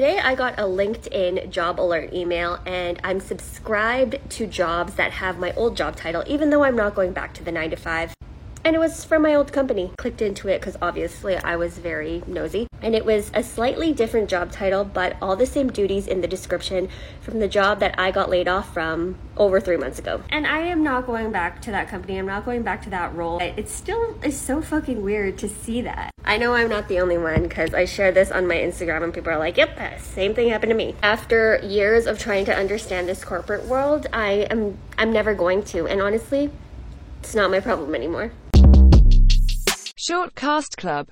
Today I got a LinkedIn job alert email and I'm subscribed to jobs that have my old job title, even though I'm not going back to the 9 to 5. And it was from my old company. Clicked into it because obviously I was very nosy. And it was a slightly different job title, but all the same duties in the description from the job that I got laid off from over three months ago. And I am not going back to that company. I'm not going back to that role. It still is so fucking weird to see that. I know I'm not the only one because I share this on my Instagram and people are like, yep, same thing happened to me. After years of trying to understand this corporate world, I am I'm never going to. And honestly, it's not my problem anymore. Short Cast Club